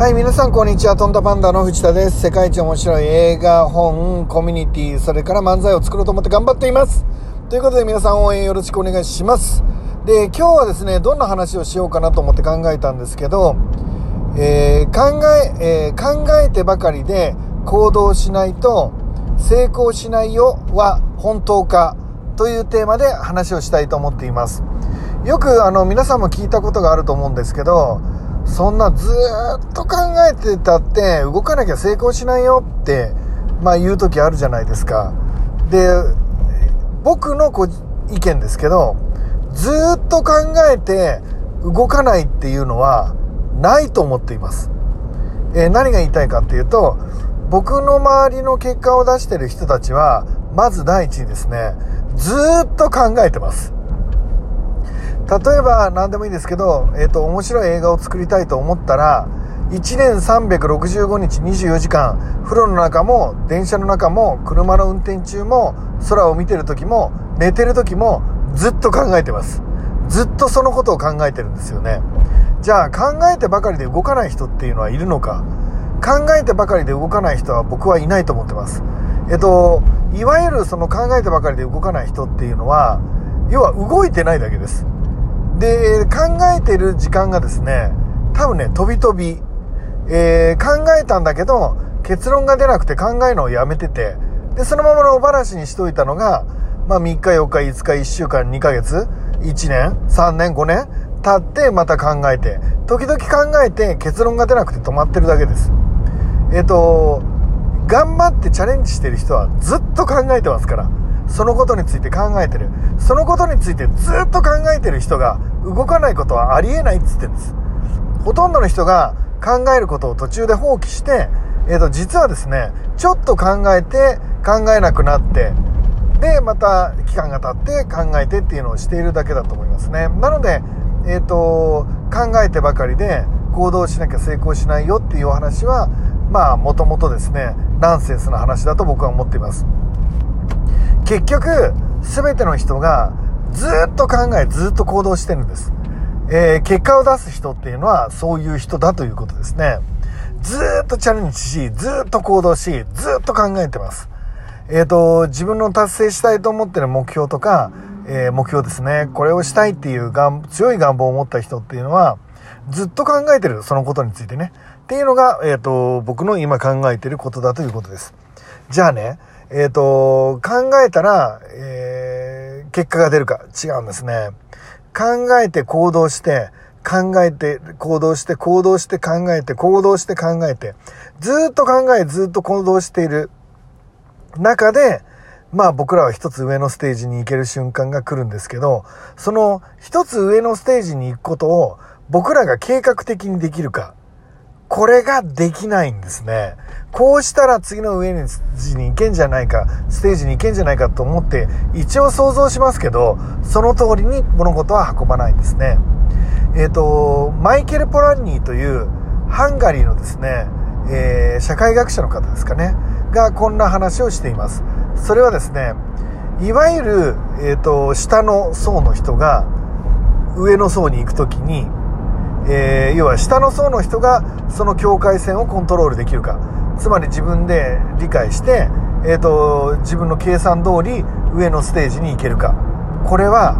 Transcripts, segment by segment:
はい、皆さんこんにちは。トンタパンダの藤田です。世界一面白い映画、本、コミュニティ、それから漫才を作ろうと思って頑張っています。ということで皆さん応援よろしくお願いします。で、今日はですね、どんな話をしようかなと思って考えたんですけど、えー、考え、えー、考えてばかりで行動しないと成功しないよは本当かというテーマで話をしたいと思っています。よくあの皆さんも聞いたことがあると思うんですけど、そんなずっと考えてたって動かなきゃ成功しないよって、まあ言う時あるじゃないですか。で、僕のこ意見ですけど、ずっと考えて動かないっていうのはないと思っています。えー、何が言いたいかっていうと、僕の周りの結果を出してる人たちは、まず第一にですね、ずっと考えてます。例えば何でもいいですけど、えっ、ー、と、面白い映画を作りたいと思ったら、1年365日24時間、風呂の中も、電車の中も、車の運転中も、空を見てる時も、寝てる時も、ずっと考えてます。ずっとそのことを考えてるんですよね。じゃあ、考えてばかりで動かない人っていうのはいるのか考えてばかりで動かない人は僕はいないと思ってます。えっと、いわゆるその考えてばかりで動かない人っていうのは、要は動いてないだけです。で、考えてる時間がですね、多分ね、飛び飛び、えー、考えたんだけど、結論が出なくて考えるのをやめてて、で、そのままのお話にしといたのが、まあ3日、4日、5日、1週間、2ヶ月、1年、3年、5年、経ってまた考えて、時々考えて結論が出なくて止まってるだけです。えっ、ー、と、頑張ってチャレンジしてる人はずっと考えてますから。そのことについて考えてる。そのことについてずっと考えてる人が動かないことはありえないっつってんです。ほとんどの人が考えることを途中で放棄して、え、ー、と、実はですね、ちょっと考えて考えなくなって、で、また期間が経って考えてっていうのをしているだけだと思いますね。なので、えっ、ー、と、考えてばかりで行動しなきゃ成功しないよっていうお話は、まあ、もともとですね、ナンセンスな話だと僕は思っています。結局、全ての人がずっと考え、ずっと行動してるんです。えー、結果を出す人っていうのはそういう人だということですね。ずっとチャレンジし、ずっと行動し、ずっと考えてます。えっ、ー、と、自分の達成したいと思ってる目標とか、えー、目標ですね。これをしたいっていう強い願望を持った人っていうのは、ずっと考えてる、そのことについてね。っていうのが、えっ、と、僕の今考えてることだということです。じゃあね、えっ、ー、と、考えたら、えー、結果が出るか違うんですね。考えて行動して、考えて行動して行動して考えて行動して考えて、ずっと考えずっと行動している中で、まあ僕らは一つ上のステージに行ける瞬間が来るんですけど、その一つ上のステージに行くことを僕らが計画的にできるか。これができないんですね。こうしたら次の上に行けんじゃないか、ステージに行けんじゃないかと思って、一応想像しますけど、その通りに物事は運ばないんですね。えっ、ー、と、マイケル・ポランニーというハンガリーのですね、えー、社会学者の方ですかね、がこんな話をしています。それはですね、いわゆる、えっ、ー、と、下の層の人が上の層に行くときに、えー、要は下の層の人がその境界線をコントロールできるか。つまり自分で理解して、えーと、自分の計算通り上のステージに行けるか。これは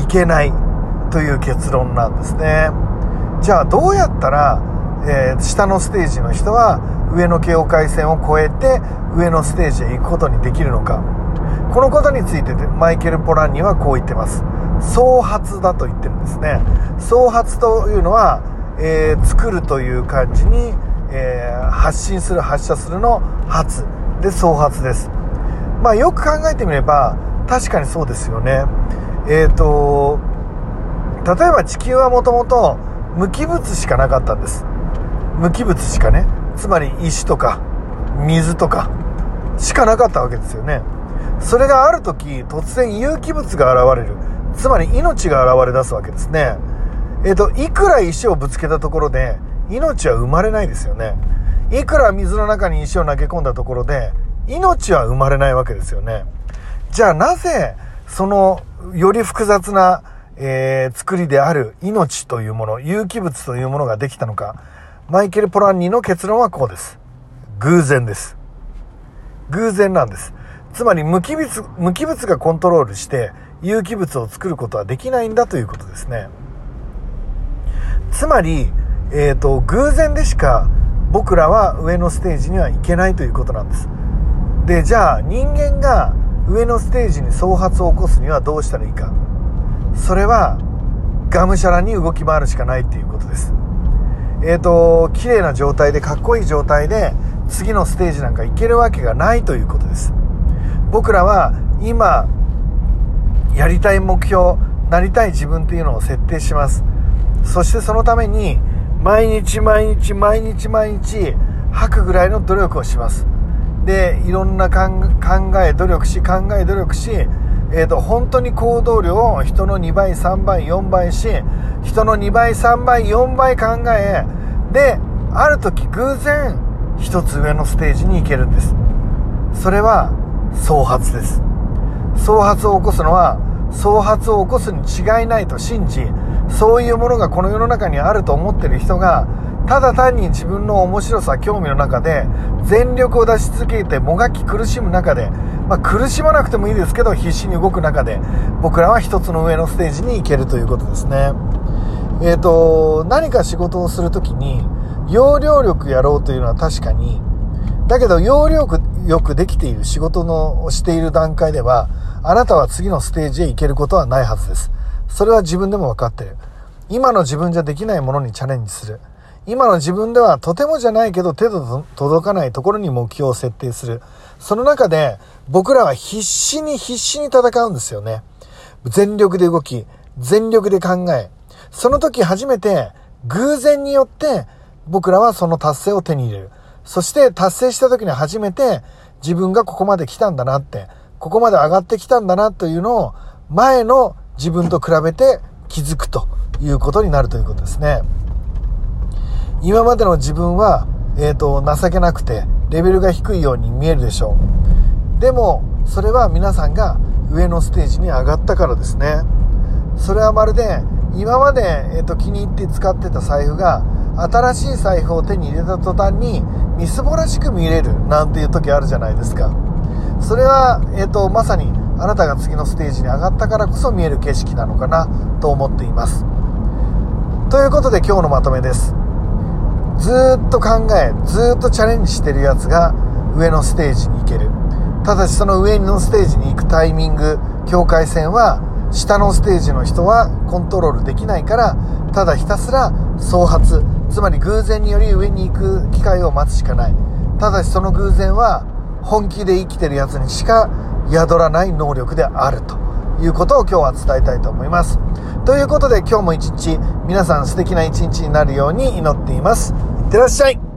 いけないという結論なんですね。じゃあどうやったら、えー、下のステージの人は上の境界線を越えて上のステージへ行くことにできるのか。このことについてマイケル・ポランニはこう言ってます。創発だと言ってるんですね。創発というのは、えー、作るという感じに、えー、発信する発射するの発。で創発です。まあよく考えてみれば確かにそうですよね。えっ、ー、と例えば地球はもともと無機物しかなかったんです。無機物しかね。つまり石とか水とかしかなかったわけですよね。それがある時突然有機物が現れる。つまり命が現れ出すわけですね。えっ、と、いくら石をぶつけたところで、命は生まれないですよね。いくら水の中に石を投げ込んだところで、命は生まれないわけですよね。じゃあなぜ、その、より複雑な、えー、作りである命というもの、有機物というものができたのか。マイケル・ポランニの結論はこうです。偶然です。偶然なんです。つまり無機物、無機物がコントロールして有機物を作ることはできないんだということですね。つまり、えっ、ー、と、偶然でしか僕らは上のステージには行けないということなんです。で、じゃあ人間が上のステージに創発を起こすにはどうしたらいいか。それは、がむしゃらに動き回るしかないっていうことです。えっ、ー、と、綺麗な状態でかっこいい状態で次のステージなんか行けるわけがないということです。僕らは今、やりたい目標、なりたい自分っていうのを設定します。そしてそのために、毎日毎日毎日毎日吐くぐらいの努力をします。で、いろんな考え、努力し、考え、努力し、えーと、本当に行動量を人の2倍3倍4倍し人の2倍3倍4倍考えである時偶然一つ上のステージに行けるんですそれは創発です創発を起こすのは創発を起こすに違いないと信じそういうものがこの世の中にあると思ってる人がただ単に自分の面白さ興味の中で全力を出し続けてもがき苦しむ中で、まあ、苦しまなくてもいいですけど必死に動く中で僕らは一つの上のステージに行けるということですね。えっ、ー、と何か仕事をする時に要領力やろうというのは確かにだけど要領よくできている仕事のをしている段階ではあなたは次のステージへ行けることはないはずですそれは自分でも分かってる今の自分じゃできないものにチャレンジする今の自分ではとてもじゃないけど手の届かないところに目標を設定する。その中で僕らは必死に必死に戦うんですよね。全力で動き、全力で考え。その時初めて偶然によって僕らはその達成を手に入れる。そして達成した時に初めて自分がここまで来たんだなって、ここまで上がってきたんだなというのを前の自分と比べて気づくということになるということですね。今までの自分は、えっ、ー、と、情けなくて、レベルが低いように見えるでしょう。でも、それは皆さんが上のステージに上がったからですね。それはまるで、今まで、えっ、ー、と、気に入って使ってた財布が、新しい財布を手に入れた途端に、みすぼらしく見れる、なんていう時あるじゃないですか。それは、えっ、ー、と、まさに、あなたが次のステージに上がったからこそ見える景色なのかな、と思っています。ということで今日のまとめです。ずっと考えずっとチャレンジしてるやつが上のステージに行けるただしその上のステージに行くタイミング境界線は下のステージの人はコントロールできないからただひたすら創発つまり偶然により上に行く機会を待つしかないただしその偶然は本気で生きてるやつにしか宿らない能力であるということを今日は伝えたいと思いますということで今日も一日皆さん素敵な一日になるように祈っています。いってらっしゃい